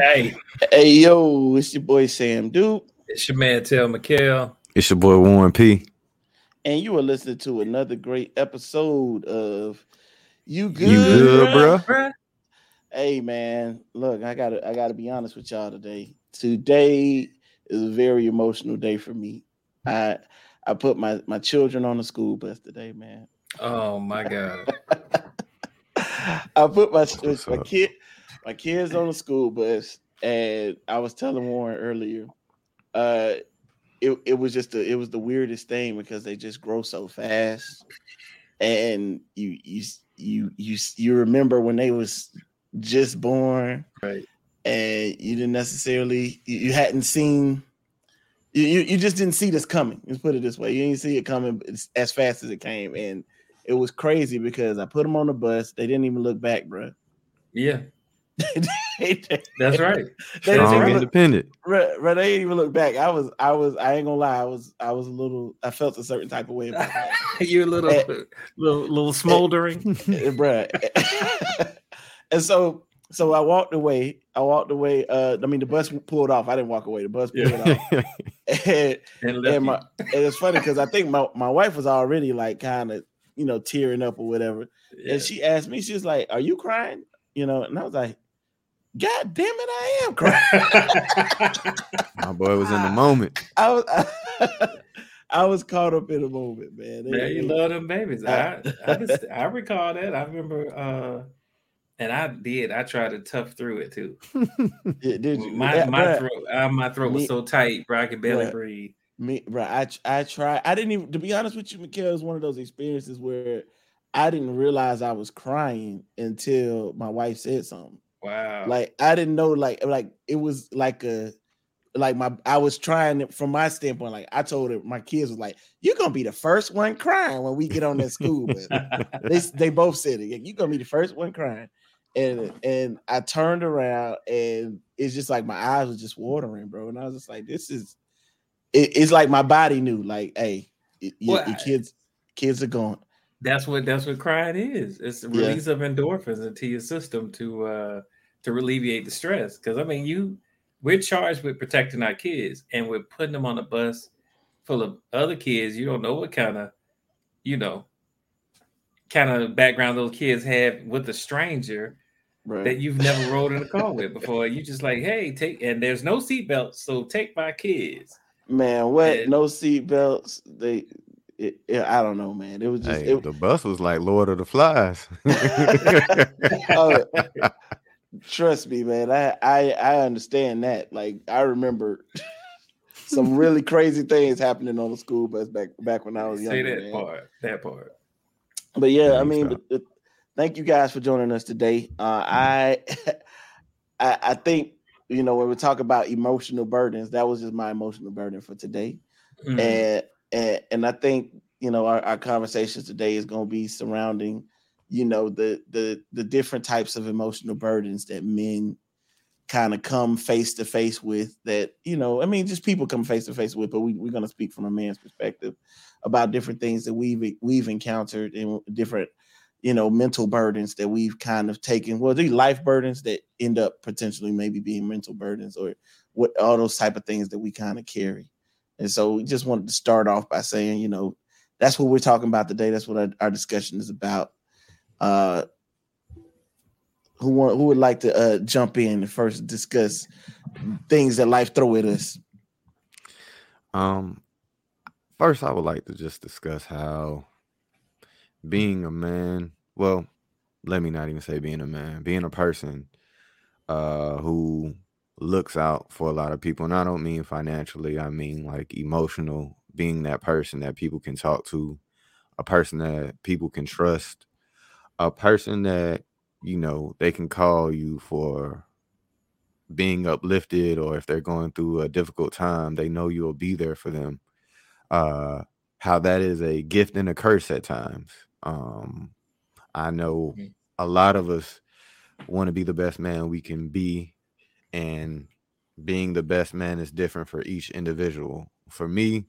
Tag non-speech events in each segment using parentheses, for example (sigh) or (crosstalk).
Hey, hey, yo, it's your boy Sam Duke. It's your man Tell McKell. It's your boy Warren P. And you are listening to another great episode of You Good, you good bro? Hey man, look, I gotta I gotta be honest with y'all today. Today is a very emotional day for me. I I put my my children on the school bus today, man. Oh my god. (laughs) I put my my kid my kids on the school bus, and I was telling Warren earlier, uh, it it was just the it was the weirdest thing because they just grow so fast, and you you you you you remember when they was just born, right? And you didn't necessarily you, you hadn't seen. You, you just didn't see this coming. Let's put it this way: you didn't see it coming as fast as it came, and it was crazy because I put them on the bus. They didn't even look back, bro. Yeah, (laughs) that's right. They Strong didn't independent. Look, right, they didn't even look back. I was, I was, I ain't gonna lie. I was, I was a little. I felt a certain type of way about that. (laughs) You're a little, and, little, little smoldering, (laughs) eh, eh, and, bro. and so, so I walked away. I walked away. Uh, I mean, the bus pulled off. I didn't walk away. The bus pulled yeah. off. and, and, and, my, and it's funny because I think my, my wife was already like kind of, you know, tearing up or whatever. Yeah. And she asked me, she was like, "Are you crying?" You know, and I was like, God damn it, I am (laughs) crying. My boy was in the moment. I was I, (laughs) I was caught up in the moment, man. Yeah, you love them babies. I I, just, I recall that. I remember uh and I did. I tried to tough through it too. (laughs) Yeah, did you? My my throat, uh, my throat was so tight, bro. I could barely breathe. Me, bro. I I tried. I didn't even. To be honest with you, Mikhail, was one of those experiences where I didn't realize I was crying until my wife said something. Wow. Like I didn't know like like it was like a like my I was trying it from my standpoint. Like I told her my kids was like, You're gonna be the first one crying when we get on that school. they they both said it. You're gonna be the first one crying. And and I turned around and it's just like my eyes were just watering, bro. And I was just like, this is it, it's like my body knew, like, hey, your, your kids, kids are gone. That's what that's what crying is. It's the release yeah. of endorphins into your system to uh to alleviate the stress. Because I mean, you we're charged with protecting our kids, and we're putting them on a bus full of other kids. You don't know what kind of, you know, kind of background those kids have with a stranger right. that you've never rode in a car with before. You just like, hey, take and there's no seatbelts, so take my kids. Man, what? And, no seatbelts. They it, it, I don't know, man. It was just hey, it, the bus was like Lord of the Flies. (laughs) (laughs) oh, trust me, man. I, I I understand that. Like I remember (laughs) some really crazy things happening on the school bus back back when I was young. Say that man. part. That part. But yeah, I mean, but, but, thank you guys for joining us today. Uh, I, I I think you know when we talk about emotional burdens, that was just my emotional burden for today, mm-hmm. and and and I think you know our, our conversations today is going to be surrounding you know the the the different types of emotional burdens that men kind of come face to face with that you know i mean just people come face to face with but we, we're going to speak from a man's perspective about different things that we've we've encountered and different you know mental burdens that we've kind of taken. Well these life burdens that end up potentially maybe being mental burdens or what all those type of things that we kind of carry and so we just wanted to start off by saying, you know, that's what we're talking about today. That's what our, our discussion is about. Uh, who want, who would like to uh, jump in and first discuss things that life throw at us? Um, first, I would like to just discuss how being a man, well, let me not even say being a man, being a person uh, who looks out for a lot of people. And I don't mean financially, I mean like emotional, being that person that people can talk to, a person that people can trust, a person that, you know, they can call you for being uplifted or if they're going through a difficult time, they know you'll be there for them. Uh how that is a gift and a curse at times. Um I know mm-hmm. a lot of us want to be the best man we can be and being the best man is different for each individual. For me,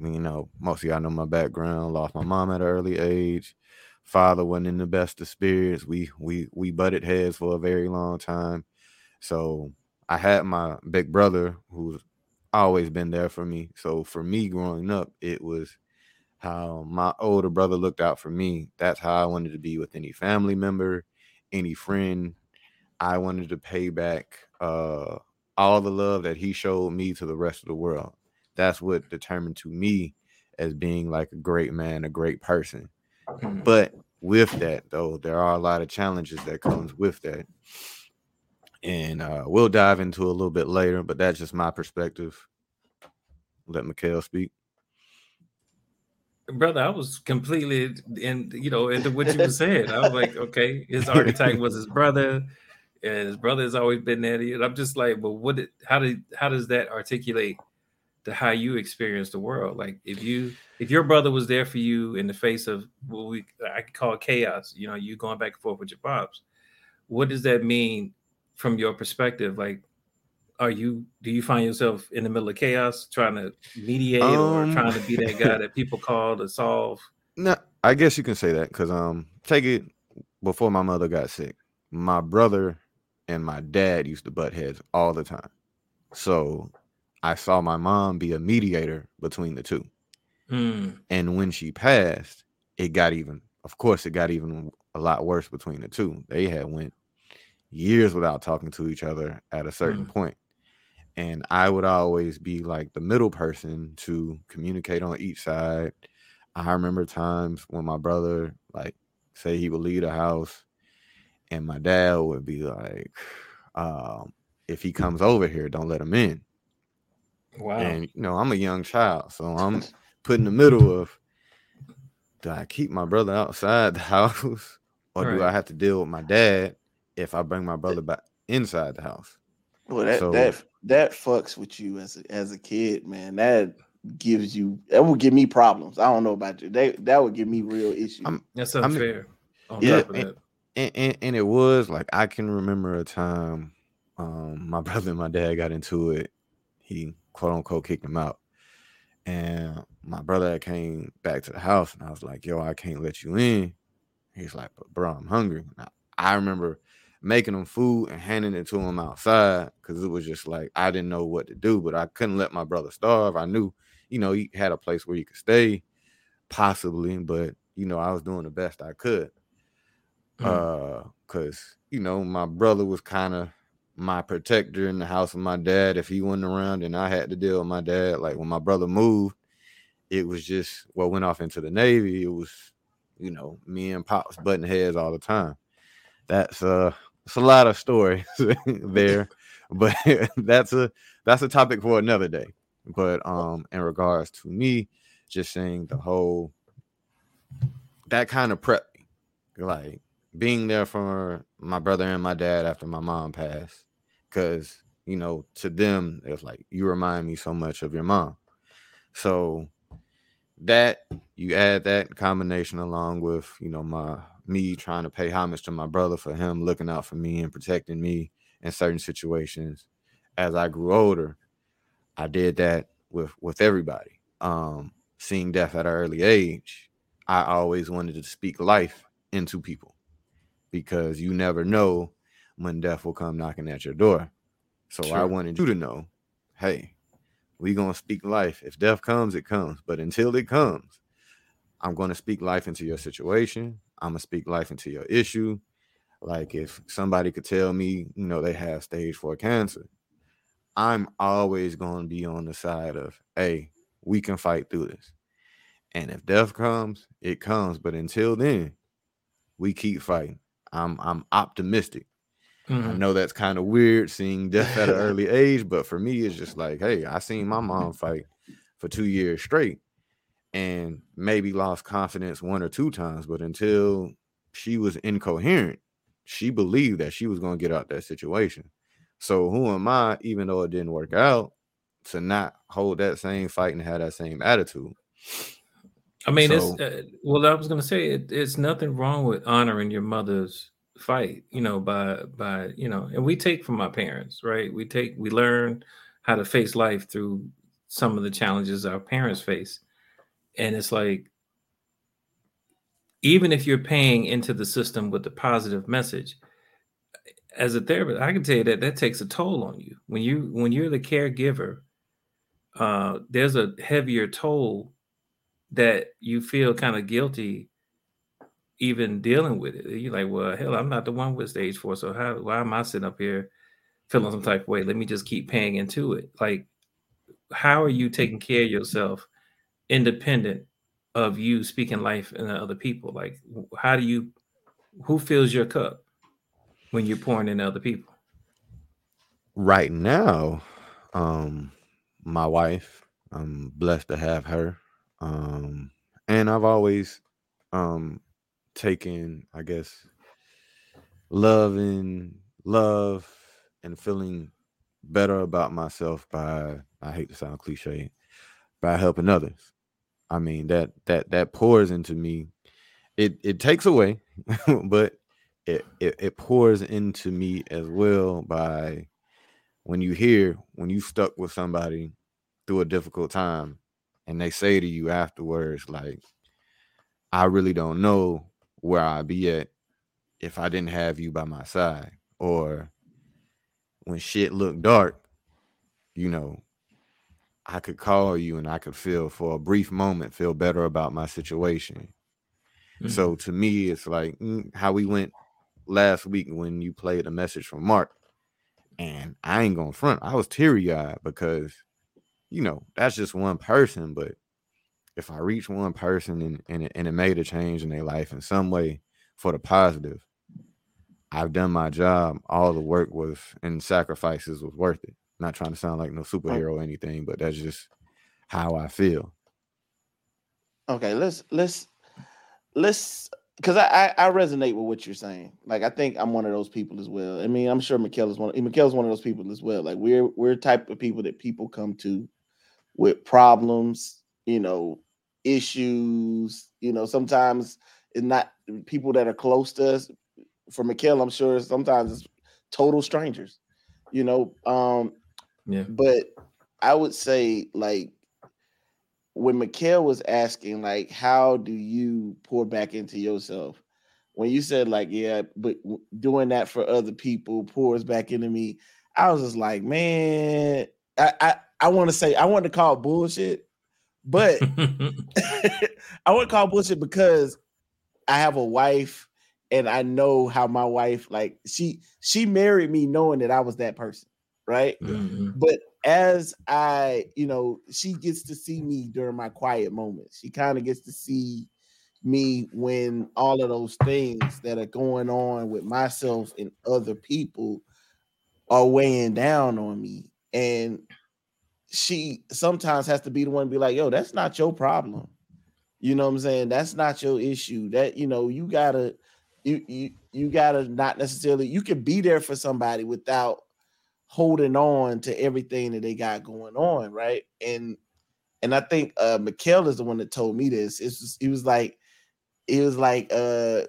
you know, most of y'all know my background. Lost my mom at an early age. Father wasn't in the best of spirits. We we we butted heads for a very long time. So I had my big brother who's always been there for me. So for me growing up, it was how my older brother looked out for me. That's how I wanted to be with any family member, any friend. I wanted to pay back uh, all the love that he showed me to the rest of the world. That's what determined to me as being like a great man, a great person. But with that, though, there are a lot of challenges that comes with that. And uh, we'll dive into a little bit later, but that's just my perspective. Let Mikhail speak brother, I was completely in, you know, into what you (laughs) were saying. I was like, okay, his (laughs) archetype was his brother, and his brother has always been there. And I'm just like, but what? Did, how did how does that articulate to how you experience the world? Like, if you if your brother was there for you in the face of what we I call chaos, you know, you going back and forth with your pops, what does that mean from your perspective? Like, are you do you find yourself in the middle of chaos trying to mediate um, or trying to be that guy (laughs) that people call to solve no i guess you can say that because um take it before my mother got sick my brother and my dad used to butt heads all the time so i saw my mom be a mediator between the two mm. and when she passed it got even of course it got even a lot worse between the two they had went years without talking to each other at a certain mm. point and I would always be like the middle person to communicate on each side. I remember times when my brother, like, say he would leave the house, and my dad would be like, um, "If he comes over here, don't let him in." Wow. And you know, I'm a young child, so I'm (laughs) put in the middle of do I keep my brother outside the (laughs) house or right. do I have to deal with my dad if I bring my brother back inside the house? Well, that so, that that fucks with you as a, as a kid, man. That gives you that would give me problems. I don't know about you. That that would give me real issues. I'm, That's unfair. I'm, yeah, and, and, and, and, it was like I can remember a time um, my (laughs) brother and my dad got into it. He quote unquote kicked him out. And my brother came back to the house and I was like, yo, I can't let you in. He's like, but bro, I'm hungry. I remember making them food and handing it to him outside because it was just like I didn't know what to do, but I couldn't let my brother starve. I knew, you know, he had a place where he could stay, possibly, but you know, I was doing the best I could. Mm. Uh, cause you know, my brother was kind of my protector in the house of my dad. If he wasn't around, and I had to deal with my dad. Like when my brother moved, it was just well, went off into the Navy. It was, you know, me and pops butting heads all the time. That's uh it's a lot of stories (laughs) there, but (laughs) that's a that's a topic for another day. But um, in regards to me, just saying the whole that kind of prep, like being there for my brother and my dad after my mom passed, because you know to them it's like you remind me so much of your mom. So that you add that combination along with you know my me trying to pay homage to my brother for him looking out for me and protecting me in certain situations. As I grew older, I did that with with everybody. Um, seeing death at an early age, I always wanted to speak life into people because you never know when death will come knocking at your door. So sure. I wanted you to know, hey, we gonna speak life. If death comes, it comes. But until it comes, I'm gonna speak life into your situation. I'm gonna speak life into your issue. Like if somebody could tell me, you know, they have stage four cancer, I'm always gonna be on the side of, hey, we can fight through this. And if death comes, it comes. But until then, we keep fighting. I'm I'm optimistic. Mm-hmm. I know that's kind of weird seeing death at an (laughs) early age, but for me, it's just like, hey, I seen my mom fight for two years straight and maybe lost confidence one or two times, but until she was incoherent, she believed that she was going to get out that situation. So who am I, even though it didn't work out, to not hold that same fight and have that same attitude? I mean, so, it's uh, well. I was going to say it, it's nothing wrong with honoring your mother's fight. You know, by by you know, and we take from our parents, right? We take we learn how to face life through some of the challenges our parents face and it's like even if you're paying into the system with the positive message as a therapist, I can tell you that that takes a toll on you when you when you're the caregiver. Uh, there's a heavier toll that you feel kind of guilty even dealing with it. You're like, well, hell, I'm not the one with stage four, so how why am I sitting up here feeling some type of way? Let me just keep paying into it. Like, how are you taking care of yourself, independent of you speaking life and other people? Like, how do you, who fills your cup when you're pouring into other people? Right now, um, my wife, I'm blessed to have her. Um, and I've always um taken, I guess, love and love and feeling better about myself by I hate to sound cliche, by helping others. I mean that that that pours into me. It it takes away, (laughs) but it, it it pours into me as well by when you hear when you stuck with somebody through a difficult time and they say to you afterwards like I really don't know where I'd be at if I didn't have you by my side or when shit looked dark you know I could call you and I could feel for a brief moment feel better about my situation. Mm-hmm. So to me, it's like mm, how we went last week when you played a message from Mark, and I ain't gonna front. I was teary eyed because you know that's just one person, but if I reach one person and and it, and it made a change in their life in some way for the positive, I've done my job. All the work was and sacrifices was worth it. Not trying to sound like no superhero or anything, but that's just how I feel. Okay, let's let's let's because I, I, I resonate with what you're saying. Like I think I'm one of those people as well. I mean, I'm sure Mikhail is one. Mikhail's one of those people as well. Like we're we're type of people that people come to with problems, you know, issues. You know, sometimes it's not people that are close to us. For Mikhail, I'm sure sometimes it's total strangers. You know, um, yeah. But I would say like when Mikhail was asking, like, how do you pour back into yourself? When you said, like, yeah, but doing that for other people pours back into me, I was just like, man, I I, I want to say I want to call bullshit, but (laughs) (laughs) I want to call bullshit because I have a wife and I know how my wife like she she married me knowing that I was that person right? Mm-hmm. But as I, you know, she gets to see me during my quiet moments. She kind of gets to see me when all of those things that are going on with myself and other people are weighing down on me. And she sometimes has to be the one to be like, yo, that's not your problem. You know what I'm saying? That's not your issue. That you know, you gotta you you you gotta not necessarily you can be there for somebody without holding on to everything that they got going on, right? And and I think uh Mikhail is the one that told me this. It's just, it was like it was like uh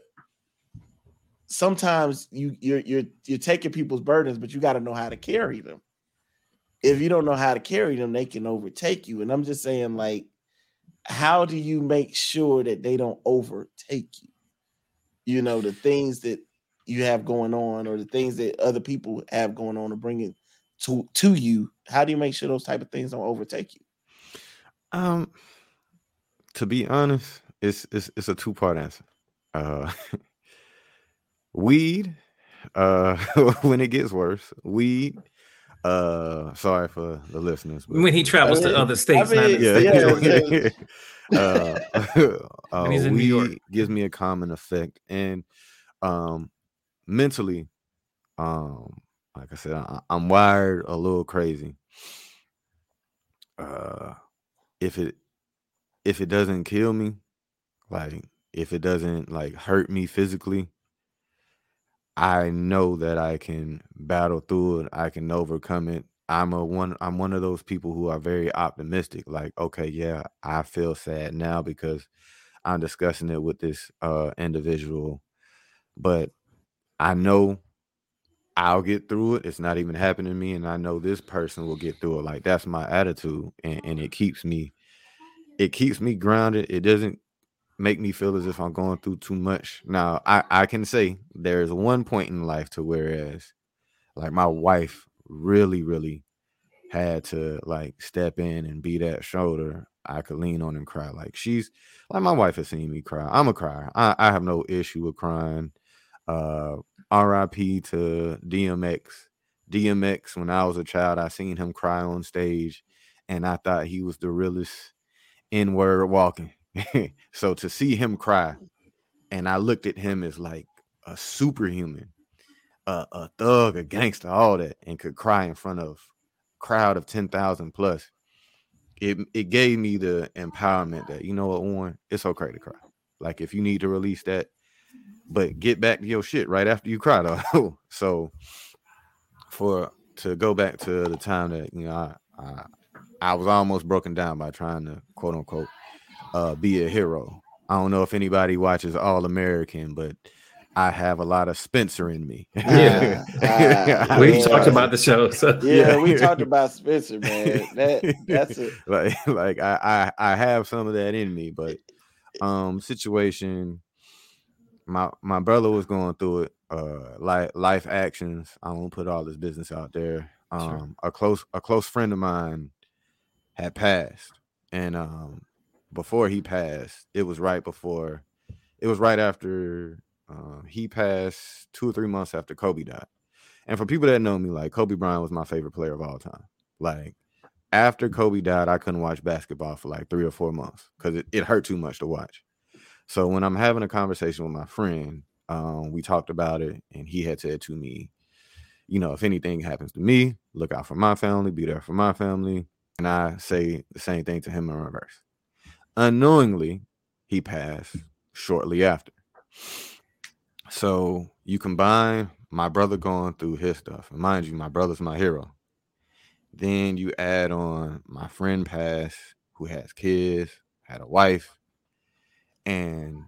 sometimes you you're you're you're taking people's burdens, but you got to know how to carry them. If you don't know how to carry them, they can overtake you. And I'm just saying, like, how do you make sure that they don't overtake you? You know, the things that you have going on or the things that other people have going on to bring it to to you how do you make sure those type of things don't overtake you um to be honest it's it's, it's a two part answer uh (laughs) weed uh (laughs) when it gets worse weed uh sorry for the listeners when he travels I mean, to other states I mean, yeah, yeah, yeah. (laughs) uh, uh, he's in New York. gives me a common effect and um mentally, um, like I said, I, I'm wired a little crazy. Uh, if it if it doesn't kill me, like if it doesn't like hurt me physically, I know that I can battle through it. I can overcome it. I'm a one I'm one of those people who are very optimistic. Like, okay, yeah, I feel sad now because I'm discussing it with this uh individual, but I know I'll get through it. It's not even happening to me, and I know this person will get through it. Like that's my attitude, and, and it keeps me, it keeps me grounded. It doesn't make me feel as if I'm going through too much. Now, I I can say there's one point in life to whereas Like my wife really, really had to like step in and be that shoulder I could lean on and cry. Like she's like my wife has seen me cry. I'm a crier. I, I have no issue with crying. Uh RIP to DMX. DMX, when I was a child, I seen him cry on stage, and I thought he was the realest N-word walking. (laughs) so to see him cry, and I looked at him as like a superhuman, a, a thug, a gangster, all that, and could cry in front of crowd of 10,000 plus, it it gave me the empowerment that you know what, Warren, it's okay to cry. Like if you need to release that, but get back to your shit right after you cry (laughs) though. so for to go back to the time that you know I, I I was almost broken down by trying to quote unquote uh, be a hero. I don't know if anybody watches All American, but I have a lot of Spencer in me. (laughs) Yeah, uh, we yeah. talked about the show. So. Yeah, we talked about Spencer, man. That that's it. (laughs) Like, like I, I, I have some of that in me, but um, situation. My my brother was going through it. Uh, life life actions. I won't put all this business out there. Um, sure. a close a close friend of mine had passed, and um, before he passed, it was right before, it was right after uh, he passed two or three months after Kobe died. And for people that know me, like Kobe Bryant was my favorite player of all time. Like after Kobe died, I couldn't watch basketball for like three or four months because it, it hurt too much to watch. So when I'm having a conversation with my friend, um, we talked about it, and he had said to me, you know, if anything happens to me, look out for my family, be there for my family. And I say the same thing to him in reverse. Unknowingly, he passed shortly after. So you combine my brother going through his stuff, and mind you, my brother's my hero. Then you add on my friend passed, who has kids, had a wife, and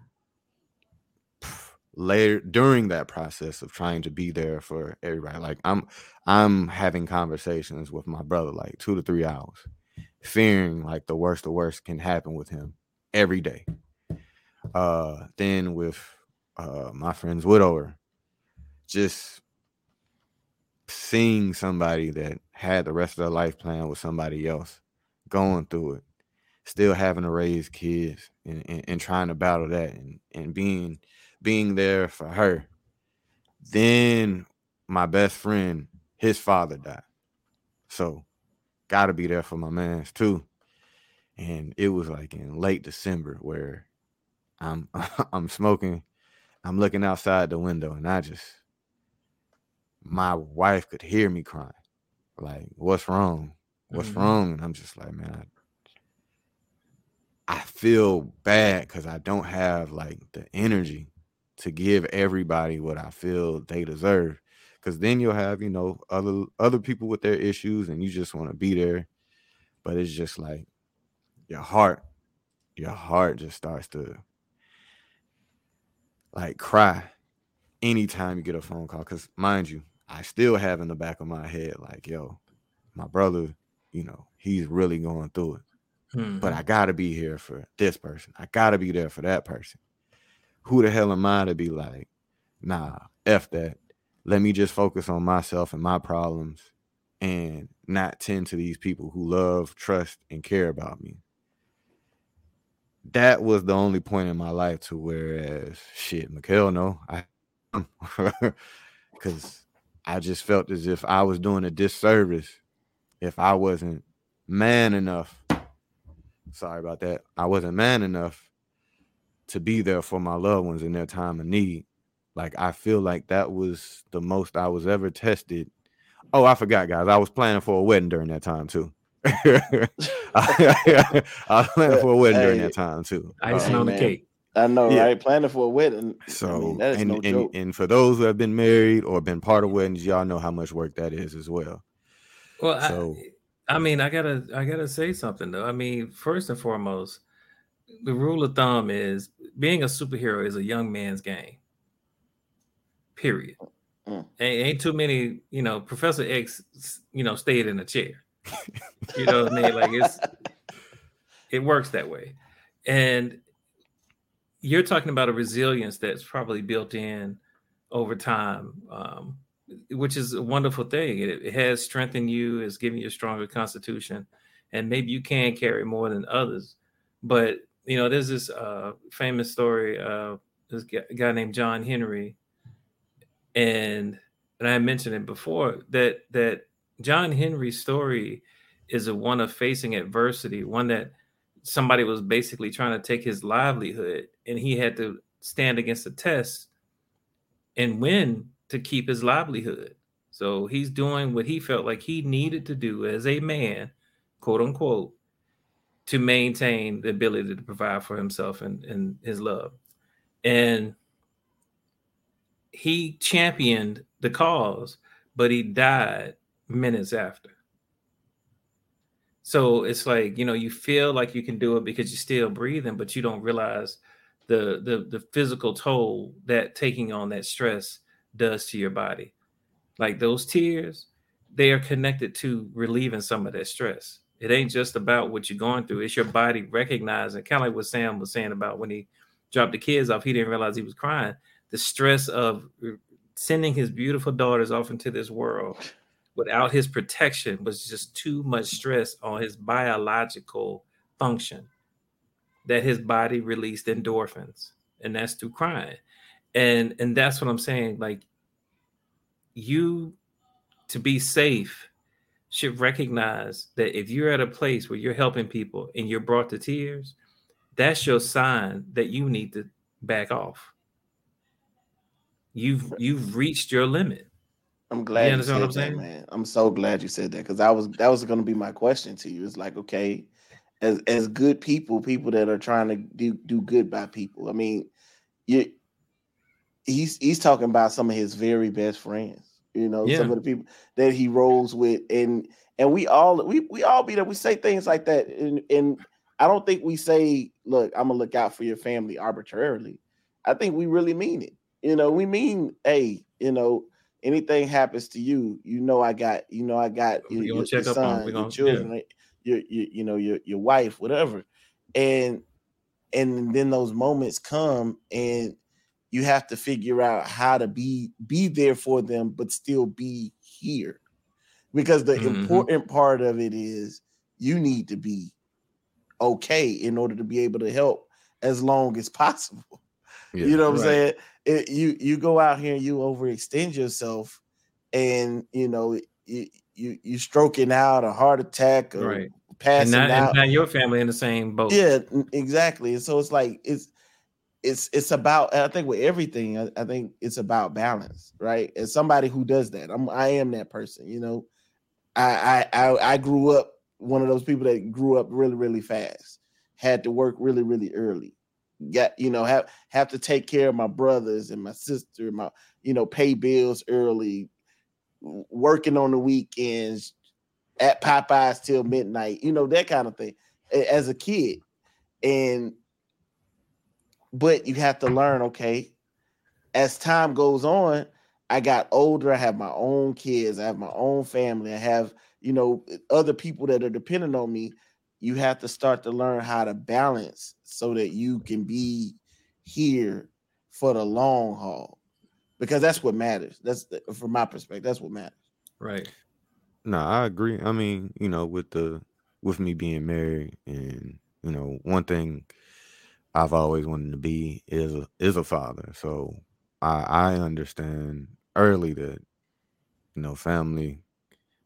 later during that process of trying to be there for everybody, like I'm, I'm having conversations with my brother like two to three hours, fearing like the worst, the worst can happen with him every day. Uh, then with uh, my friend's widower, just seeing somebody that had the rest of their life plan with somebody else, going through it, still having to raise kids and, and, and trying to battle that and, and being being there for her. Then my best friend, his father died. So gotta be there for my mans too. And it was like in late December where I'm (laughs) I'm smoking I'm looking outside the window and I just, my wife could hear me crying. Like, what's wrong? What's mm-hmm. wrong? And I'm just like, man, I, I feel bad because I don't have like the energy to give everybody what I feel they deserve. Because then you'll have, you know, other other people with their issues, and you just want to be there. But it's just like your heart, your heart just starts to like cry anytime you get a phone call. Cause mind you, I still have in the back of my head, like, yo, my brother, you know, he's really going through it. Mm-hmm. But I gotta be here for this person. I gotta be there for that person. Who the hell am I to be like, nah, F that. Let me just focus on myself and my problems and not tend to these people who love, trust, and care about me that was the only point in my life to whereas shit, Mikhail, no, I because (laughs) I just felt as if I was doing a disservice if I wasn't man enough. Sorry about that. I wasn't man enough to be there for my loved ones in their time of need. Like I feel like that was the most I was ever tested. Oh, I forgot, guys. I was planning for a wedding during that time too. (laughs) (laughs) I, I, planning for a wedding hey, during that time too. Icing um, on the cake. I know, yeah. right? Planning for a wedding. So, I mean, and, no and, and, for those who have been married or been part of weddings, y'all know how much work that is as well. Well, so, I, I mean, I gotta, I gotta say something though. I mean, first and foremost, the rule of thumb is being a superhero is a young man's game. Period. Mm. Ain't, ain't too many, you know. Professor X, you know, stayed in a chair you know what I mean? Like it's (laughs) it works that way. And you're talking about a resilience that's probably built in over time. Um, which is a wonderful thing. It, it has strengthened you, it's giving you a stronger constitution, and maybe you can carry more than others. But you know, there's this uh, famous story. of this guy named John Henry, and and I mentioned it before that that John Henry's story is a one of facing adversity, one that somebody was basically trying to take his livelihood, and he had to stand against a test and win to keep his livelihood. So he's doing what he felt like he needed to do as a man, quote unquote, to maintain the ability to provide for himself and, and his love. And he championed the cause, but he died minutes after. So it's like, you know, you feel like you can do it because you're still breathing, but you don't realize the the the physical toll that taking on that stress does to your body. Like those tears, they are connected to relieving some of that stress. It ain't just about what you're going through, it's your body recognizing, kind of like what Sam was saying about when he dropped the kids off, he didn't realize he was crying. The stress of uh, sending his beautiful daughters off into this world without his protection was just too much stress on his biological function that his body released endorphins and that's through crying. And and that's what i'm saying like you to be safe should recognize that if you're at a place where you're helping people and you're brought to tears that's your sign that you need to back off you've you've reached your limit i'm glad you, you said that saying? man i'm so glad you said that because I was that was going to be my question to you it's like okay as as good people people that are trying to do do good by people i mean you he's he's talking about some of his very best friends. You know, yeah. some of the people that he rolls with, and and we all we we all be there. We say things like that, and and I don't think we say, "Look, I'm gonna look out for your family" arbitrarily. I think we really mean it. You know, we mean, hey, you know, anything happens to you, you know, I got, you know, I got your, your, your son, your children, yeah. your, your, you know, your your wife, whatever, and and then those moments come, and you have to figure out how to be be there for them but still be here because the mm-hmm. important part of it is you need to be okay in order to be able to help as long as possible yeah, you know what right. i'm saying it, you you go out here and you overextend yourself and you know you you you stroking out a heart attack or right. passing and not, out. And not your family in the same boat yeah exactly so it's like it's it's it's about I think with everything I, I, think it's about balance, right? As somebody who does that, I'm I am that person, you know. I I I, grew up one of those people that grew up really really fast, had to work really really early, got you know have have to take care of my brothers and my sister, my you know pay bills early, working on the weekends, at Popeyes till midnight, you know that kind of thing as a kid, and but you have to learn, okay, as time goes on, I got older, I have my own kids, I have my own family, I have, you know, other people that are dependent on me. You have to start to learn how to balance so that you can be here for the long haul because that's what matters. That's the, from my perspective, that's what matters. Right. No, I agree. I mean, you know, with the with me being married and you know, one thing I've always wanted to be is a, is a father. So I I understand early that you know family,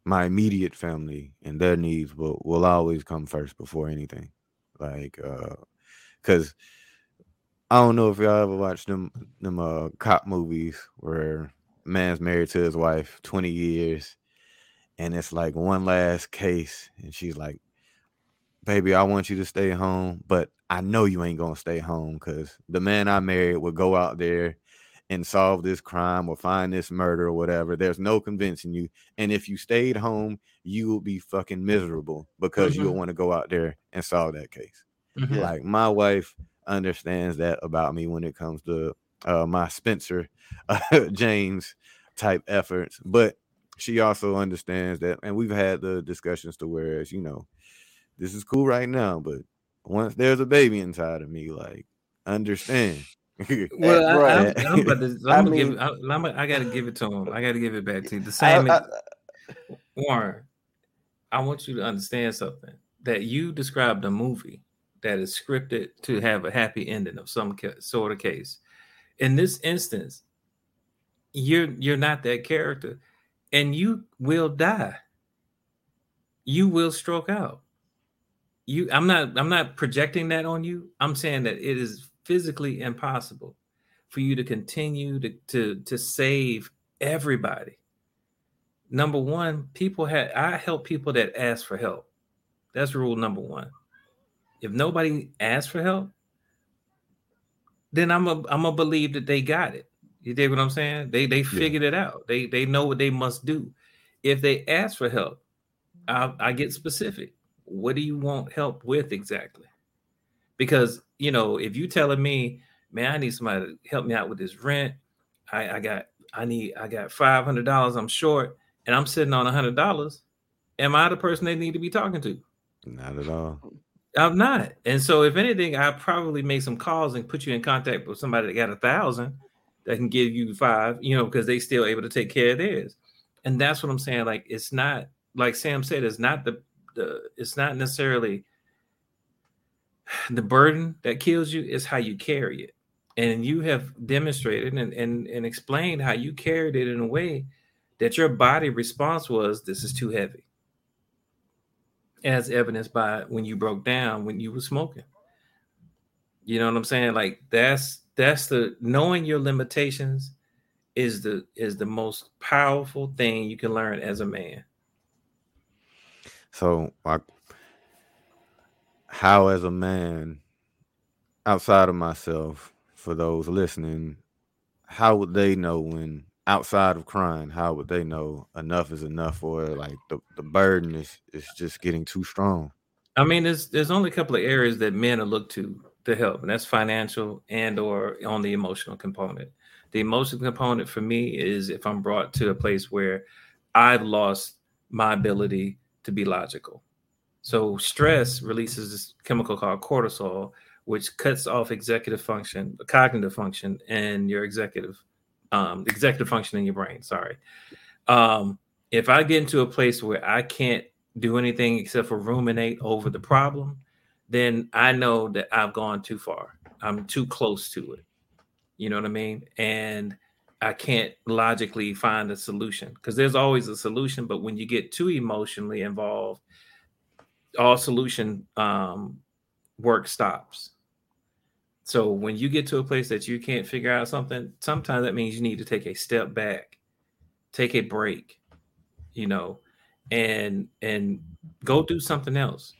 my immediate family and their needs will will always come first before anything. Like uh cuz I don't know if y'all ever watched them them uh cop movies where man's married to his wife 20 years and it's like one last case and she's like baby, I want you to stay home, but I know you ain't gonna stay home because the man I married would go out there and solve this crime or find this murder or whatever. There's no convincing you. And if you stayed home, you will be fucking miserable because mm-hmm. you'll want to go out there and solve that case. Mm-hmm. Like my wife understands that about me when it comes to uh, my Spencer uh, (laughs) James type efforts, but she also understands that, and we've had the discussions to where, as you know, this is cool right now, but once there's a baby inside of me, like understand (laughs) well, I, am I'm about to. (laughs) I'm I gonna mean, give. I, I'm, I got to give it to him. I got to give it back to you. The same. I, Warren, I want you to understand something. That you described a movie that is scripted to have a happy ending of some sort of case. In this instance, you're you're not that character, and you will die. You will stroke out. You, I'm not. I'm not projecting that on you. I'm saying that it is physically impossible for you to continue to to to save everybody. Number one, people had I help people that ask for help. That's rule number one. If nobody asks for help, then I'm a I'm gonna believe that they got it. You dig what I'm saying? They they figured yeah. it out. They they know what they must do. If they ask for help, I, I get specific. What do you want help with exactly? Because you know, if you telling me, man, I need somebody to help me out with this rent. I, I got I need I got five hundred dollars. I'm short, and I'm sitting on a hundred dollars. Am I the person they need to be talking to? Not at all. I'm not. And so, if anything, I probably make some calls and put you in contact with somebody that got a thousand that can give you five, you know, because they still able to take care of theirs. And that's what I'm saying. Like, it's not like Sam said, it's not the the it's not necessarily the burden that kills you is how you carry it. And you have demonstrated and, and, and explained how you carried it in a way that your body response was this is too heavy. As evidenced by when you broke down when you were smoking. You know what i'm saying? Like that's that's the knowing your limitations is the is the most powerful thing you can learn as a man. So I, how as a man outside of myself for those listening how would they know when outside of crying how would they know enough is enough or like the, the burden is is just getting too strong? I mean there's there's only a couple of areas that men are look to to help and that's financial and or on the emotional component. The emotional component for me is if i'm brought to a place where i've lost my ability to be logical so stress releases this chemical called cortisol, which cuts off executive function, cognitive function, and your executive um, executive function in your brain. Sorry. Um, if I get into a place where I can't do anything except for ruminate over the problem, then I know that I've gone too far. I'm too close to it. You know what I mean? And I can't logically find a solution because there's always a solution. But when you get too emotionally involved, all solution um, work stops. So when you get to a place that you can't figure out something, sometimes that means you need to take a step back, take a break, you know, and and go do something else.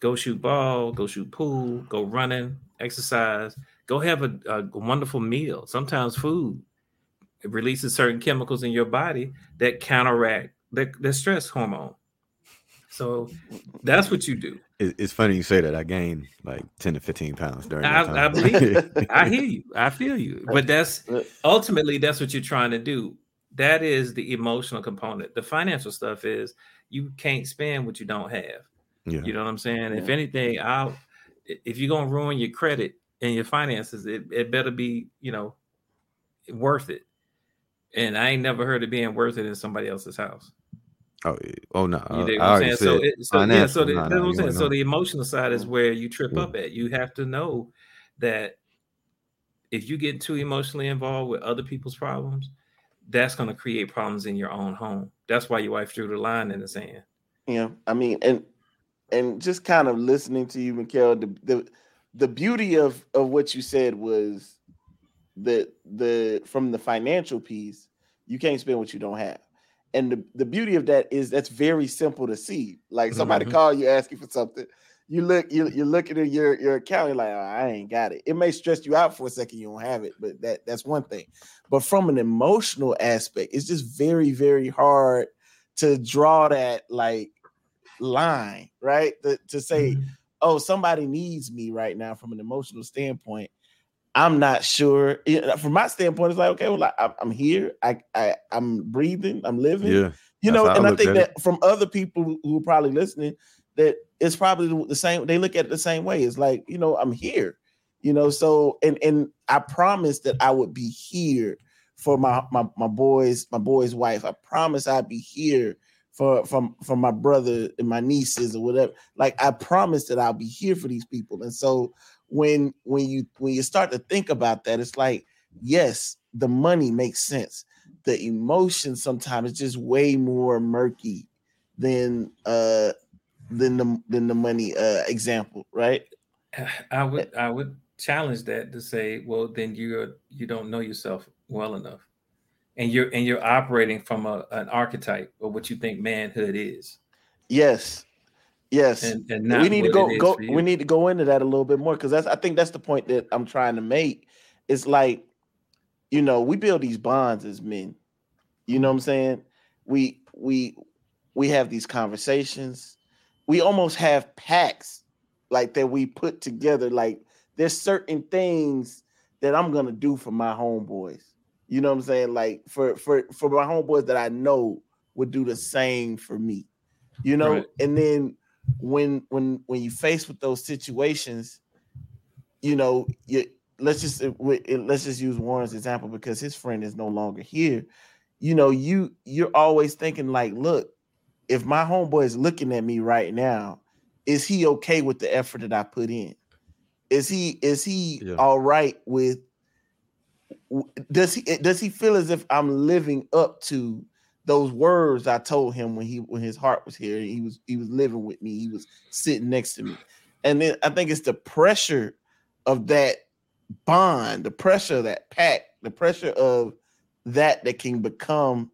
Go shoot ball, go shoot pool, go running, exercise, go have a, a wonderful meal. Sometimes food it releases certain chemicals in your body that counteract the, the stress hormone. So that's what you do. It's funny you say that. I gained like 10 to 15 pounds during I, I believe (laughs) I hear you. I feel you. But that's ultimately that's what you're trying to do. That is the emotional component. The financial stuff is you can't spend what you don't have. Yeah. You know what I'm saying? Yeah. If anything, I'll if you're gonna ruin your credit and your finances, it, it better be, you know, worth it. And I ain't never heard of being worth it in somebody else's house. Oh, oh no! You know what I'm saying? So, it, so yeah, so the, that's what I'm saying. So the emotional side is where you trip yeah. up at. You have to know that if you get too emotionally involved with other people's problems, that's going to create problems in your own home. That's why your wife drew the line in the sand. Yeah, I mean, and and just kind of listening to you, Mikhail, the the, the beauty of of what you said was that the from the financial piece, you can't spend what you don't have and the, the beauty of that is that's very simple to see. Like somebody mm-hmm. call you asking for something, you look you you're looking at your your account, you're like, oh, I ain't got it. It may stress you out for a second, you don't have it, but that that's one thing. But from an emotional aspect, it's just very very hard to draw that like line, right? The, to say, mm-hmm. oh, somebody needs me right now from an emotional standpoint. I'm not sure. From my standpoint, it's like, okay, well, I, am here. I, I, I'm breathing. I'm living. Yeah. You know, and I, I think that it. from other people who are probably listening, that it's probably the same. They look at it the same way. It's like, you know, I'm here. You know, so and and I promised that I would be here for my my my boys, my boy's wife. I promise I'd be here for from from my brother and my nieces or whatever. Like I promise that I'll be here for these people. And so when when you when you start to think about that, it's like yes, the money makes sense. The emotion sometimes is just way more murky than uh than the than the money uh example, right? (sighs) I would I would challenge that to say, well, then you're you don't know yourself well enough and you're and you're operating from a, an archetype of what you think manhood is. Yes. Yes. And, and we need to go go we need to go into that a little bit more because that's I think that's the point that I'm trying to make. It's like, you know, we build these bonds as men. You know what I'm saying? We we we have these conversations. We almost have packs like that we put together. Like there's certain things that I'm gonna do for my homeboys you know what I'm saying? Like for for for my homeboys that I know would do the same for me. You know, right. and then when when when you face with those situations, you know, you let's just uh, let's just use Warren's example because his friend is no longer here. You know, you you're always thinking like, look, if my homeboy is looking at me right now, is he okay with the effort that I put in? Is he is he yeah. all right with does he does he feel as if I'm living up to those words I told him when he when his heart was here? He was he was living with me. He was sitting next to me, and then I think it's the pressure of that bond, the pressure of that pact, the pressure of that that can become,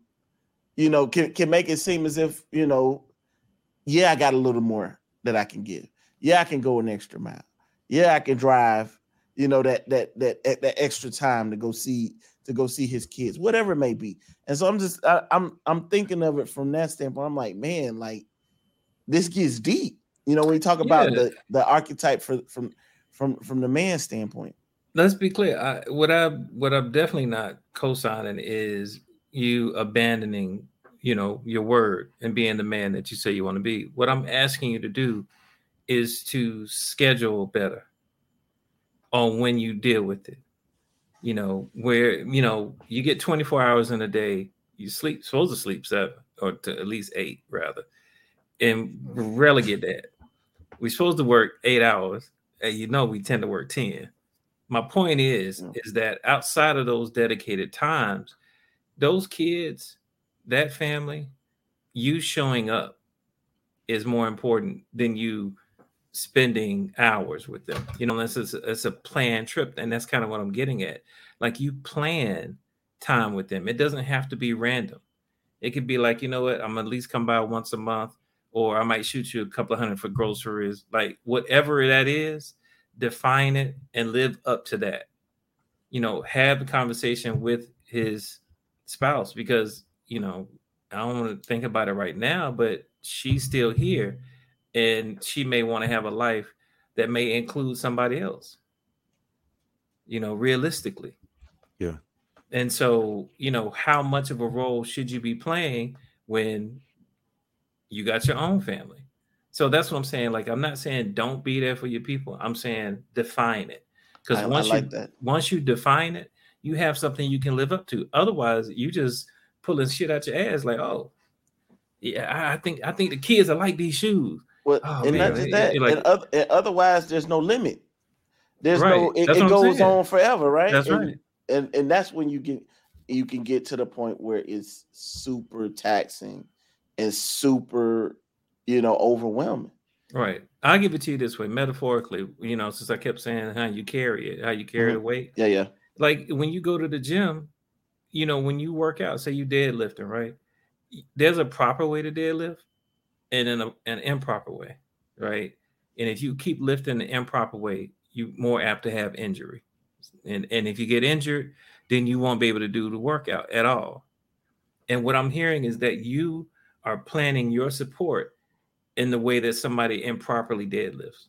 you know, can can make it seem as if you know, yeah, I got a little more that I can give. Yeah, I can go an extra mile. Yeah, I can drive you know that that that that extra time to go see to go see his kids whatever it may be. And so i'm just I, i'm i'm thinking of it from that standpoint. I'm like man like this gets deep. You know when you talk about yeah. the the archetype for from from from the man standpoint. Let's be clear. I, what i what i'm definitely not co-signing is you abandoning you know your word and being the man that you say you want to be. What i'm asking you to do is to schedule better on when you deal with it. You know, where you know you get 24 hours in a day, you sleep supposed to sleep seven or to at least eight rather, and rarely get that. We're supposed to work eight hours, and you know we tend to work 10. My point is, is that outside of those dedicated times, those kids, that family, you showing up is more important than you spending hours with them. You know, this is it's a planned trip, and that's kind of what I'm getting at. Like you plan time with them. It doesn't have to be random. It could be like, you know what, I'm at least come by once a month, or I might shoot you a couple hundred for groceries. Like whatever that is, define it and live up to that. You know, have a conversation with his spouse because you know I don't want to think about it right now, but she's still here and she may want to have a life that may include somebody else you know realistically. Yeah. And so you know how much of a role should you be playing when you got your own family? So that's what i'm saying like i'm not saying don't be there for your people i'm saying define it. Because once like you that. once you define it you have something you can live up to. Otherwise you just pulling shit out your ass like oh yeah i think i think the kids are like these shoes well, oh, and man, not just that, like, and, other, and, otherwise, there's no limit. There's right. no, it, it goes on forever, right? That's and, right. And and that's when you get you can get to the point where it's super taxing and super, you know, overwhelming. Right. I'll give it to you this way, metaphorically. You know, since I kept saying how you carry it, how you carry mm-hmm. the weight. Yeah, yeah. Like when you go to the gym, you know, when you work out, say you deadlifting, right? There's a proper way to deadlift and in a, an improper way, right? And if you keep lifting the improper way, you're more apt to have injury. And and if you get injured, then you won't be able to do the workout at all. And what I'm hearing is that you are planning your support in the way that somebody improperly deadlifts.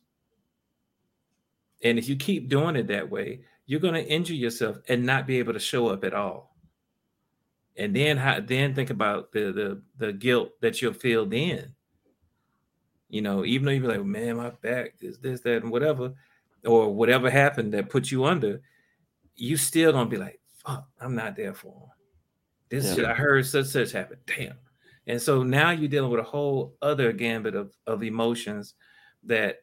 And if you keep doing it that way, you're going to injure yourself and not be able to show up at all. And then then think about the the the guilt that you'll feel then you know, even though you be like, man, my back is this, that, and whatever, or whatever happened that put you under, you still gonna be like, fuck, I'm not there for him. This yeah. I heard such such happen. Damn. And so now you're dealing with a whole other gambit of, of emotions that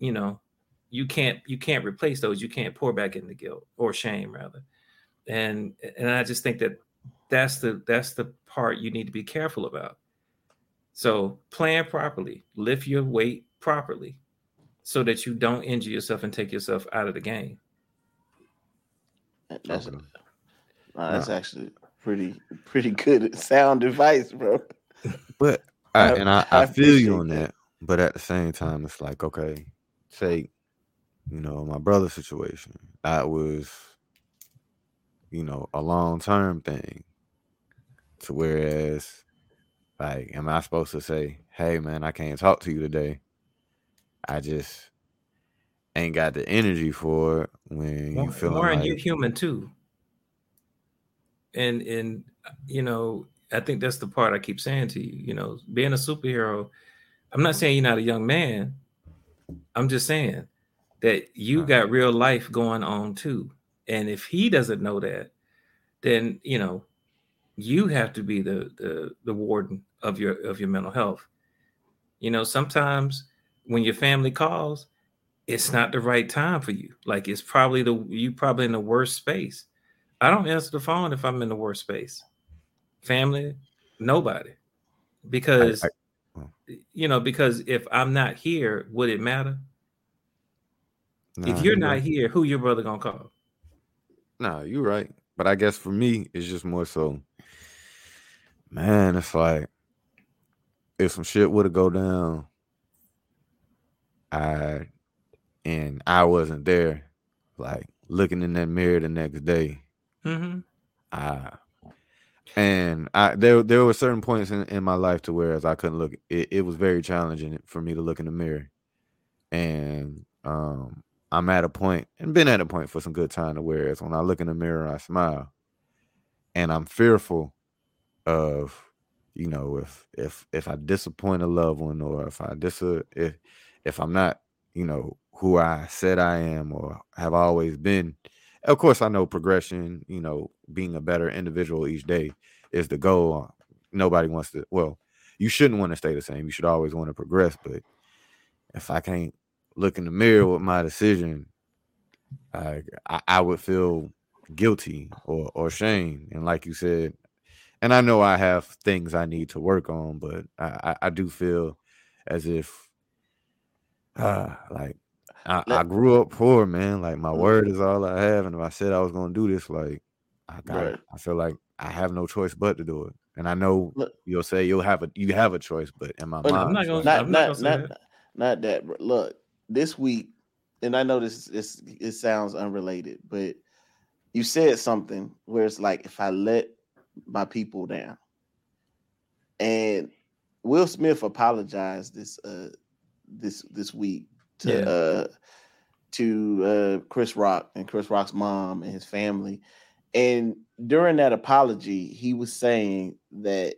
you know you can't you can't replace those. You can't pour back into guilt or shame rather. And and I just think that that's the that's the part you need to be careful about. So plan properly, lift your weight properly, so that you don't injure yourself and take yourself out of the game. That's okay. uh, that's no. actually pretty pretty good (laughs) sound advice, bro. But I, and I, I, I feel you on that. that. But at the same time, it's like okay, say, you know, my brother's situation. That was, you know, a long term thing. To whereas, like, am I supposed to say, "Hey, man, I can't talk to you today"? I just ain't got the energy for it when you feel like you're human too. And and you know, I think that's the part I keep saying to you. You know, being a superhero. I'm not saying you're not a young man. I'm just saying that you got real life going on too. And if he doesn't know that, then you know, you have to be the the the warden of your of your mental health. You know, sometimes when your family calls, it's not the right time for you. Like it's probably the you probably in the worst space. I don't answer the phone if I'm in the worst space. Family, nobody. Because I, I, hmm. you know, because if I'm not here, would it matter? if you're not here, who your brother gonna call? No, you're right. But I guess for me, it's just more so, man, it's like if some shit would have go down, I and I wasn't there, like looking in that mirror the next day. Mm-hmm. I and I there there were certain points in, in my life to where as I couldn't look, it, it was very challenging for me to look in the mirror. And um I'm at a point and been at a point for some good time to where as when I look in the mirror, I smile. And I'm fearful of, you know, if if if I disappoint a loved one or if I dis uh, if if I'm not, you know, who I said I am or have always been. Of course, I know progression, you know, being a better individual each day is the goal. Uh, nobody wants to, well, you shouldn't want to stay the same. You should always want to progress. But if I can't look in the mirror with my decision, I, I, I would feel guilty or, or shame. And like you said, and I know I have things I need to work on, but I, I, I do feel as if uh, like I, I, grew up poor, man. Like my word mm-hmm. is all I have, and if I said I was gonna do this, like I got, right. I feel like I have no choice but to do it. And I know Look, you'll say you'll have a you have a choice, but in my mind, I'm not gonna, not, I'm not, not, not, that. not that. Bro. Look, this week, and I know this this it sounds unrelated, but you said something where it's like if I let my people down, and Will Smith apologized this uh this this week to yeah. uh to uh Chris Rock and Chris Rock's mom and his family. And during that apology, he was saying that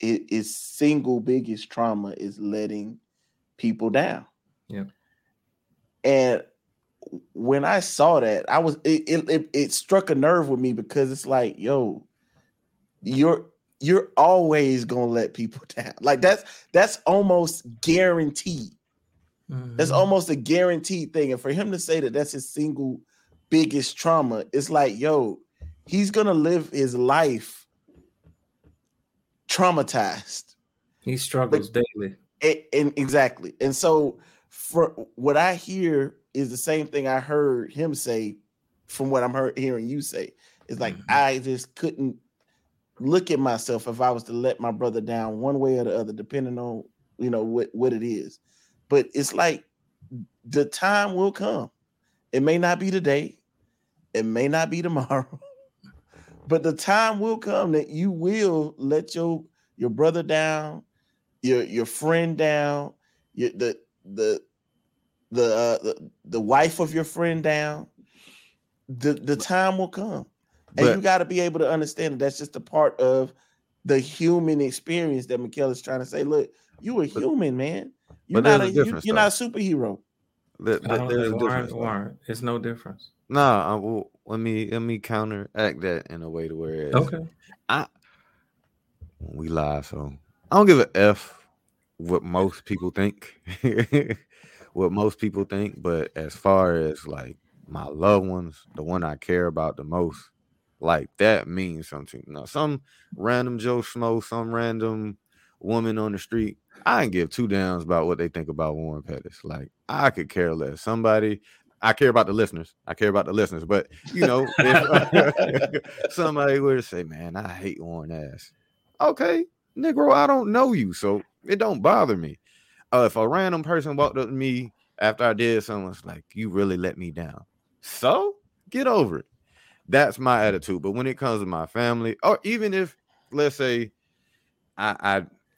his single biggest trauma is letting people down. Yeah. And when I saw that, I was it, it it struck a nerve with me because it's like, yo, you're you're always gonna let people (laughs) down. Like that's that's almost guaranteed. Mm-hmm. That's almost a guaranteed thing. And for him to say that that's his single biggest trauma, it's like, yo, he's gonna live his life traumatized. He struggles but, daily. And, and exactly. And so for what I hear is the same thing I heard him say from what I'm heard, hearing you say. It's like mm-hmm. I just couldn't look at myself if I was to let my brother down one way or the other, depending on you know what what it is. But it's like the time will come. It may not be today, it may not be (laughs) tomorrow, but the time will come that you will let your your brother down, your your friend down, your, the the the, uh, the the wife of your friend down. The the time will come, and you got to be able to understand that that's just a part of the human experience that Mikhail is trying to say. Look, you a human, man. You're not a, you, are not a superhero. That, that there's a difference. Warren, it's no difference. Nah, I will, let me let me counteract that in a way to where it's, okay. I we live, so I don't give a f what most people think, (laughs) what most people think. But as far as like my loved ones, the one I care about the most, like that means something. Now, some random Joe Schmo, some random woman on the street, I give two downs about what they think about Warren Pettis. Like I could care less. Somebody, I care about the listeners. I care about the listeners. But you know, if (laughs) somebody to say, "Man, I hate Warren ass," okay, Negro, I don't know you, so it don't bother me. Uh, if a random person walked up to me after I did something, it's like, "You really let me down." So get over it. That's my attitude. But when it comes to my family, or even if, let's say, I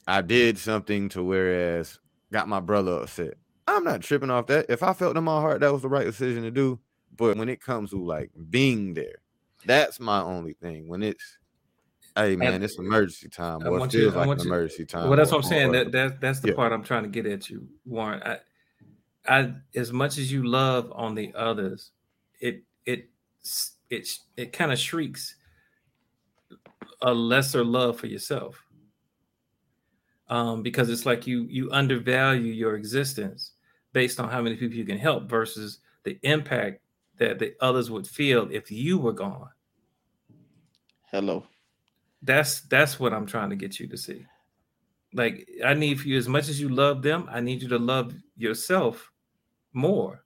I, I did something to whereas got my brother upset, I'm not tripping off that. If I felt in my heart that was the right decision to do, but when it comes to like being there, that's my only thing. When it's hey man, it's emergency time, or it feels you, like emergency time. Well, that's what I'm saying. That, that that's the yeah. part I'm trying to get at you, Warren. I, I as much as you love on the others, it it it it kind of shrieks a lesser love for yourself um, because it's like you you undervalue your existence based on how many people you can help versus the impact that the others would feel if you were gone. Hello. That's that's what I'm trying to get you to see. Like I need for you as much as you love them, I need you to love yourself more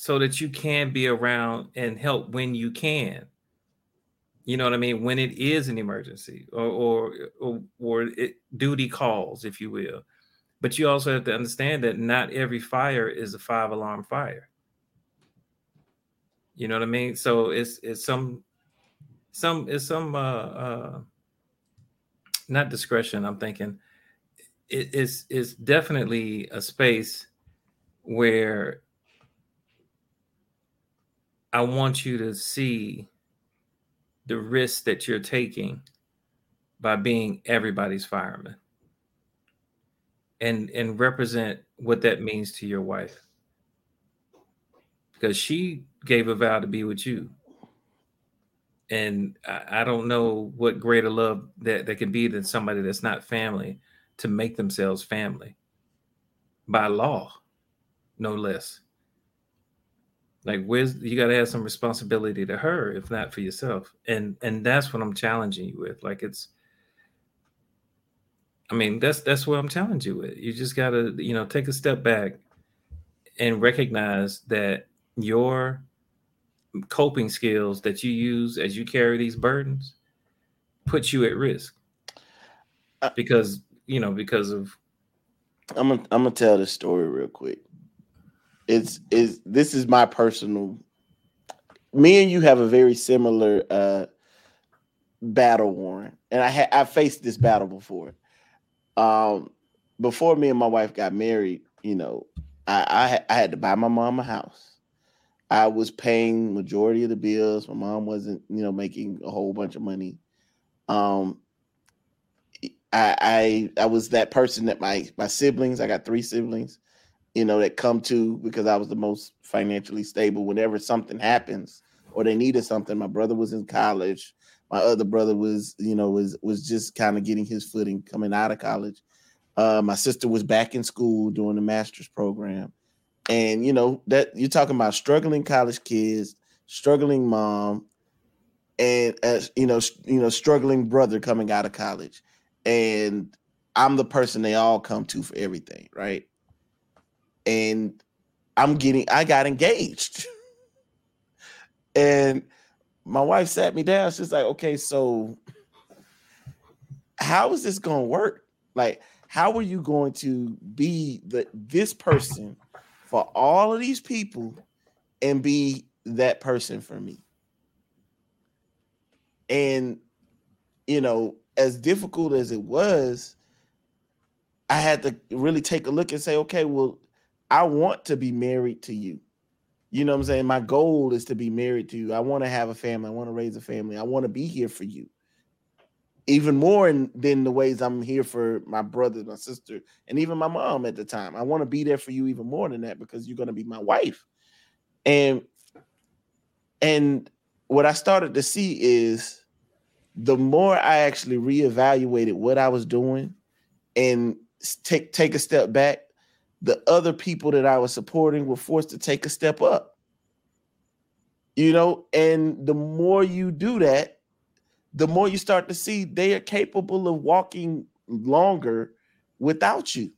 so that you can be around and help when you can. You know what I mean? When it is an emergency or or or, or it, duty calls, if you will. But you also have to understand that not every fire is a five alarm fire. You know what I mean? So it's it's some some it's some uh uh not discretion. I'm thinking it is is definitely a space where I want you to see the risk that you're taking by being everybody's fireman and and represent what that means to your wife. Because she gave a vow to be with you. And I, I don't know what greater love that, that can be than somebody that's not family to make themselves family. By law no less like where's you got to have some responsibility to her if not for yourself. And and that's what i'm challenging you with. Like it's i mean that's that's what i'm challenging you with. You just got to you know take a step back and recognize that your coping skills that you use as you carry these burdens puts you at risk. Uh, because you know because of i'm gonna i'm gonna tell this story real quick it's is this is my personal me and you have a very similar uh battle warren and i had i faced this battle before. Um before me and my wife got married you know i i, I had to buy my mom a house. I was paying majority of the bills. My mom wasn't you know making a whole bunch of money. Um I, I I was that person that my my siblings, I got three siblings you know, that come to because I was the most financially stable. Whenever something happens or they needed something, my brother was in college. My other brother was, you know, was was just kind of getting his footing coming out of college. Uh, my sister was back in school doing the master's program, and you know that you're talking about struggling college kids, struggling mom, and as you know, you know, struggling brother coming out of college, and I'm the person they all come to for everything, right? And I'm getting I got engaged. and my wife sat me down. She's like, okay, so how is this gonna work? Like, how are you going to be the this person for all of these people and be that person for me? And you know, as difficult as it was, I had to really take a look and say, okay, well, I want to be married to you. You know what I'm saying? My goal is to be married to you. I want to have a family. I want to raise a family. I want to be here for you. even more in, than the ways I'm here for my brother, my sister, and even my mom at the time. I want to be there for you even more than that because you're going to be my wife. And and what I started to see is the more I actually reevaluated what I was doing and take take a step back, the other people that I was supporting were forced to take a step up. You know, and the more you do that, the more you start to see they are capable of walking longer without you.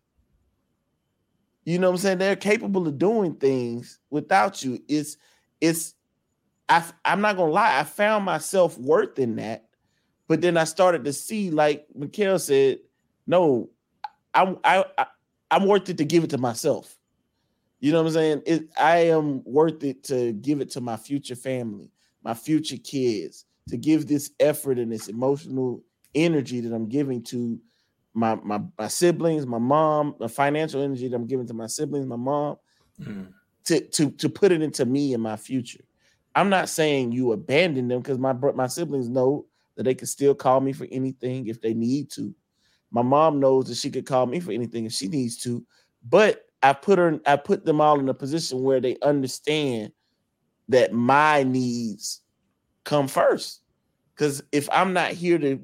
You know what I'm saying? They're capable of doing things without you. It's it's I I'm not gonna lie, I found myself worth in that, but then I started to see, like Mikhail said, no, I, I I'm worth it to give it to myself. You know what I'm saying? It, I am worth it to give it to my future family, my future kids, to give this effort and this emotional energy that I'm giving to my my, my siblings, my mom, the financial energy that I'm giving to my siblings, my mom, mm. to to to put it into me and my future. I'm not saying you abandon them because my my siblings know that they can still call me for anything if they need to. My mom knows that she could call me for anything if she needs to, but I put her I put them all in a position where they understand that my needs come first. Because if I'm not here to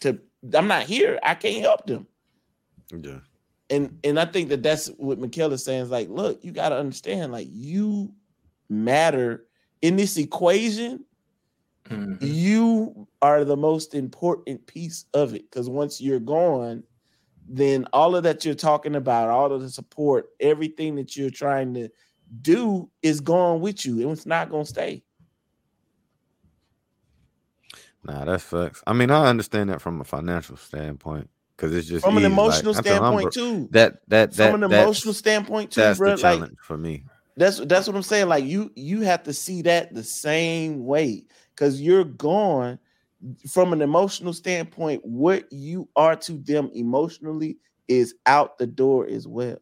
to I'm not here, I can't help them. Yeah. And and I think that that's what Mikhail is saying is like, look, you got to understand, like you matter in this equation. Mm-hmm. You are the most important piece of it because once you're gone, then all of that you're talking about, all of the support, everything that you're trying to do is gone with you, and it's not going to stay. Nah, that sucks. I mean, I understand that from a financial standpoint because it's just from an emotional like, standpoint too. That that that from an emotional standpoint too, that's bro. the challenge like, for me. That's that's what I'm saying. Like you you have to see that the same way because you're gone from an emotional standpoint. What you are to them emotionally is out the door as well.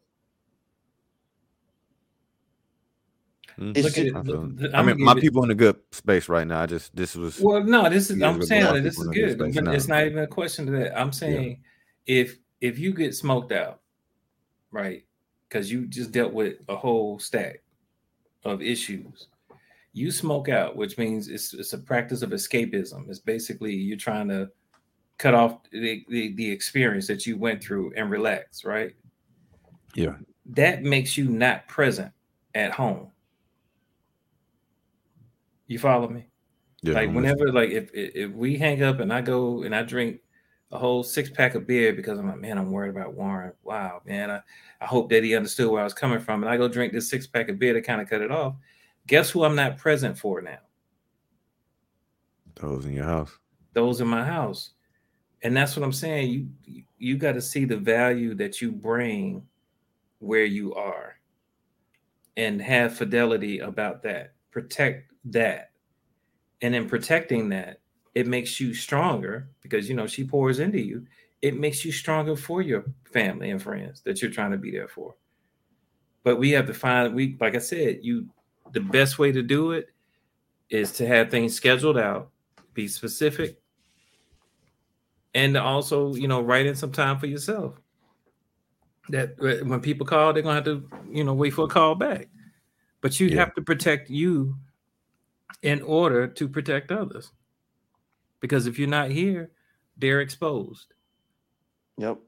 Mm. Look at it. I mean, my people in a good space right now. I just this was well, no, this is I'm saying that this is good, but it's not even a question to that. I'm saying yeah. if if you get smoked out, right, because you just dealt with a whole stack of issues, you smoke out, which means it's it's a practice of escapism. It's basically you're trying to cut off the, the, the experience that you went through and relax, right? Yeah. That makes you not present at home you follow me? Yeah, like whenever, like if if we hang up and I go and I drink a whole six pack of beer because I'm like, man, I'm worried about Warren. Wow, man, I, I hope that he understood where I was coming from. And I go drink this six pack of beer to kind of cut it off. Guess who I'm not present for now? Those in your house. Those in my house. And that's what I'm saying. You you got to see the value that you bring where you are and have fidelity about that. Protect that. And in protecting that, it makes you stronger because you know she pours into you. It makes you stronger for your family and friends that you're trying to be there for. But we have to find we like I said, you the best way to do it is to have things scheduled out, be specific, and also, you know, write in some time for yourself. That when people call, they're gonna have to, you know, wait for a call back. But you yeah. have to protect you in order to protect others. Because if you're not here, they're exposed. Yep.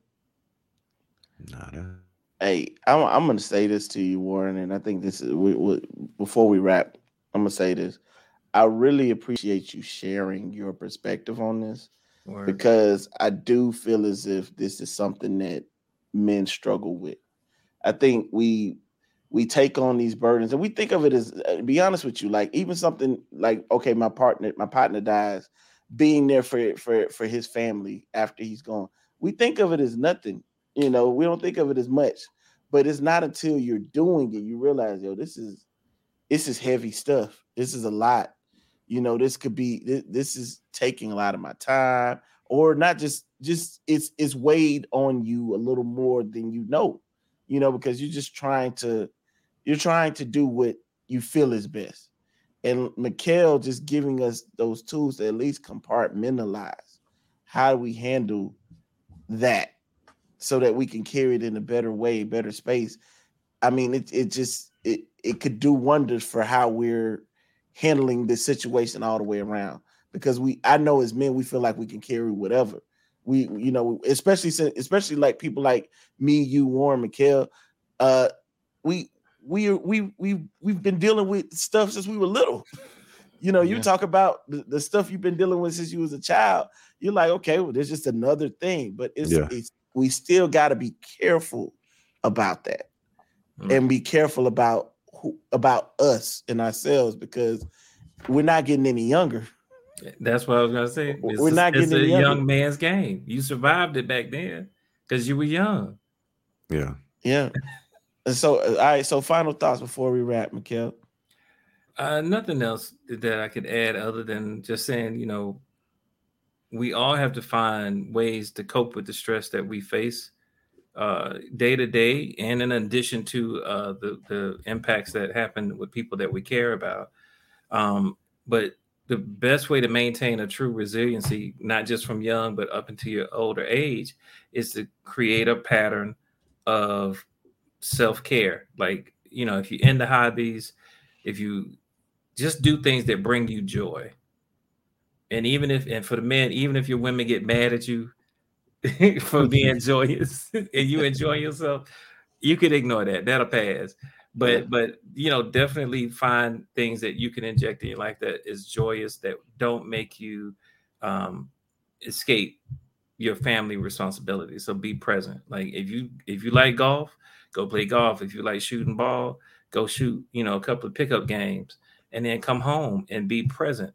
Nada. Hey, I'm, I'm going to say this to you, Warren, and I think this is we, we, before we wrap. I'm going to say this. I really appreciate you sharing your perspective on this Word. because I do feel as if this is something that men struggle with. I think we we take on these burdens and we think of it as uh, be honest with you like even something like okay my partner my partner dies being there for for for his family after he's gone we think of it as nothing you know we don't think of it as much but it's not until you're doing it you realize yo this is this is heavy stuff. This is a lot. You know this could be this, this is taking a lot of my time or not just just it's it's weighed on you a little more than you know you know because you're just trying to you're trying to do what you feel is best. And Mikhail just giving us those tools to at least compartmentalize how do we handle that so that we can carry it in a better way, better space. I mean, it it just it it could do wonders for how we're handling this situation all the way around. Because we, I know as men, we feel like we can carry whatever. We, you know, especially especially like people like me, you, Warren, Mikhail. Uh, we we we we we've been dealing with stuff since we were little. (laughs) You know, you yeah. talk about the, the, stuff you've been dealing with since you was a child. You're like, okay, well, there's just another thing, but it's, yeah. it's we still got to be careful about that, mm. and be careful about who, about us and ourselves because we're not getting any younger. That's what I was gonna say. It's we're a, not getting it's a younger. young man's game. You survived it back then because you were young. Yeah. Yeah. and so, uh, all right. So, final thoughts before we wrap, Mikhail. Uh, nothing else that I could add other than just saying, you know, we all have to find ways to cope with the stress that we face uh, day to day, and in addition to uh, the the impacts that happen with people that we care about. Um, but the best way to maintain a true resiliency, not just from young but up into your older age, is to create a pattern of self care. Like you know, if you end the hobbies, if you just do things that bring you joy. And even if, and for the men, even if your women get mad at you (laughs) for (laughs) being joyous (laughs) and you enjoy yourself, you could ignore that. That'll pass. But, but you know, definitely find things that you can inject in your life that is joyous, that don't make you um, escape your family responsibility. So be present. Like if you if you like golf, go play golf. If you like shooting ball, go shoot. You know, a couple of pickup games and then come home and be present.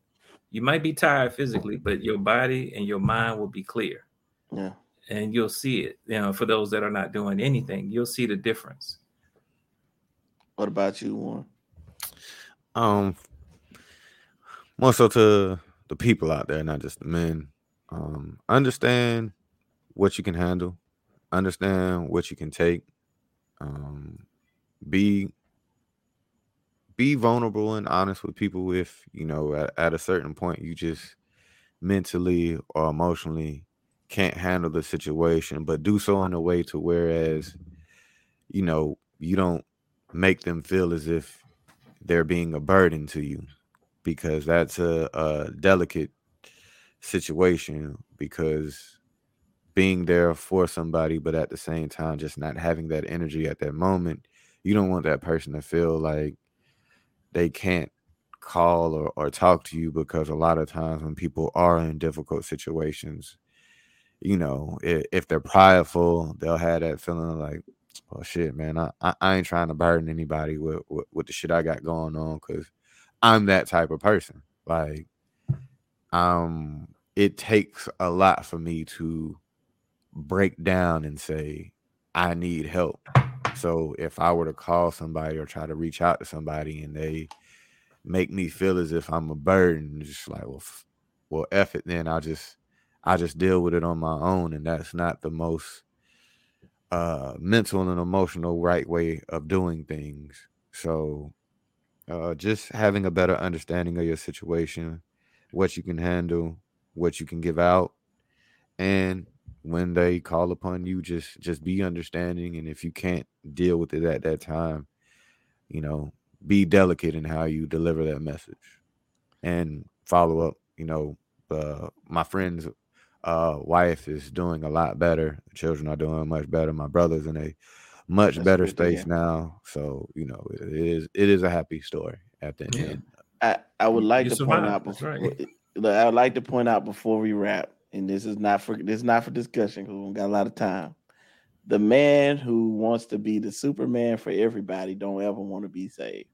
You might be tired physically, but your body and your mind will be clear. Yeah. And you'll see it. You know, for those that are not doing anything, you'll see the difference. What about you, Warren? Um, more so to the people out there, not just the men. Um, understand what you can handle, understand what you can take. Um, be be vulnerable and honest with people if you know at, at a certain point you just mentally or emotionally can't handle the situation but do so in a way to whereas you know you don't make them feel as if they're being a burden to you because that's a, a delicate situation because being there for somebody but at the same time just not having that energy at that moment you don't want that person to feel like they can't call or, or talk to you because a lot of times when people are in difficult situations, you know, if, if they're prideful, they'll have that feeling like, oh shit, man, I, I, I ain't trying to burden anybody with, with, with the shit I got going on because I'm that type of person. Like, um, it takes a lot for me to break down and say, I need help. (laughs) So if I were to call somebody or try to reach out to somebody and they make me feel as if I'm a burden, just like well, f- well, F it, then I'll just I just deal with it on my own, and that's not the most uh mental and emotional right way of doing things. So uh just having a better understanding of your situation, what you can handle, what you can give out, and when they call upon you just just be understanding and if you can't deal with it at that time you know be delicate in how you deliver that message and follow up you know uh, my friend's uh, wife is doing a lot better the children are doing much better my brother's in a much That's better space now so you know it is it is a happy story at the yeah. end I, I would like you to survive. point out before, right. I would like to point out before we wrap and this is not for this is not for discussion because we don't got a lot of time. The man who wants to be the Superman for everybody don't ever want to be saved.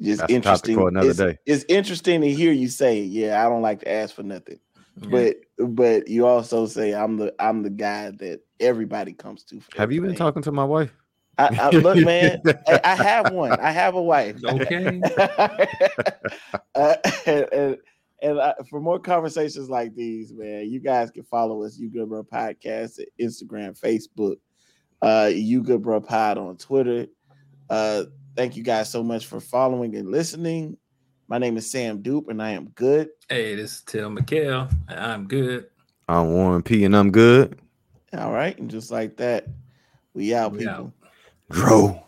Just That's interesting. For another it's, day. It's interesting to hear you say, "Yeah, I don't like to ask for nothing," yeah. but but you also say, "I'm the I'm the guy that everybody comes to." Have you been talking to my wife? I, I, look, man, (laughs) I, I, have one. I have a wife. Okay. (laughs) uh, and, and, and uh, for more conversations like these, man, you guys can follow us, You Good Bro Podcast, at Instagram, Facebook, uh, You Good Bro Pod on Twitter. Uh, thank you guys so much for following and listening. My name is Sam Dupe, and I am good. Hey, this is Till McHale. I'm good. I'm Warren P, and I'm good. All right, and just like that, we out, we people. Out. Grow.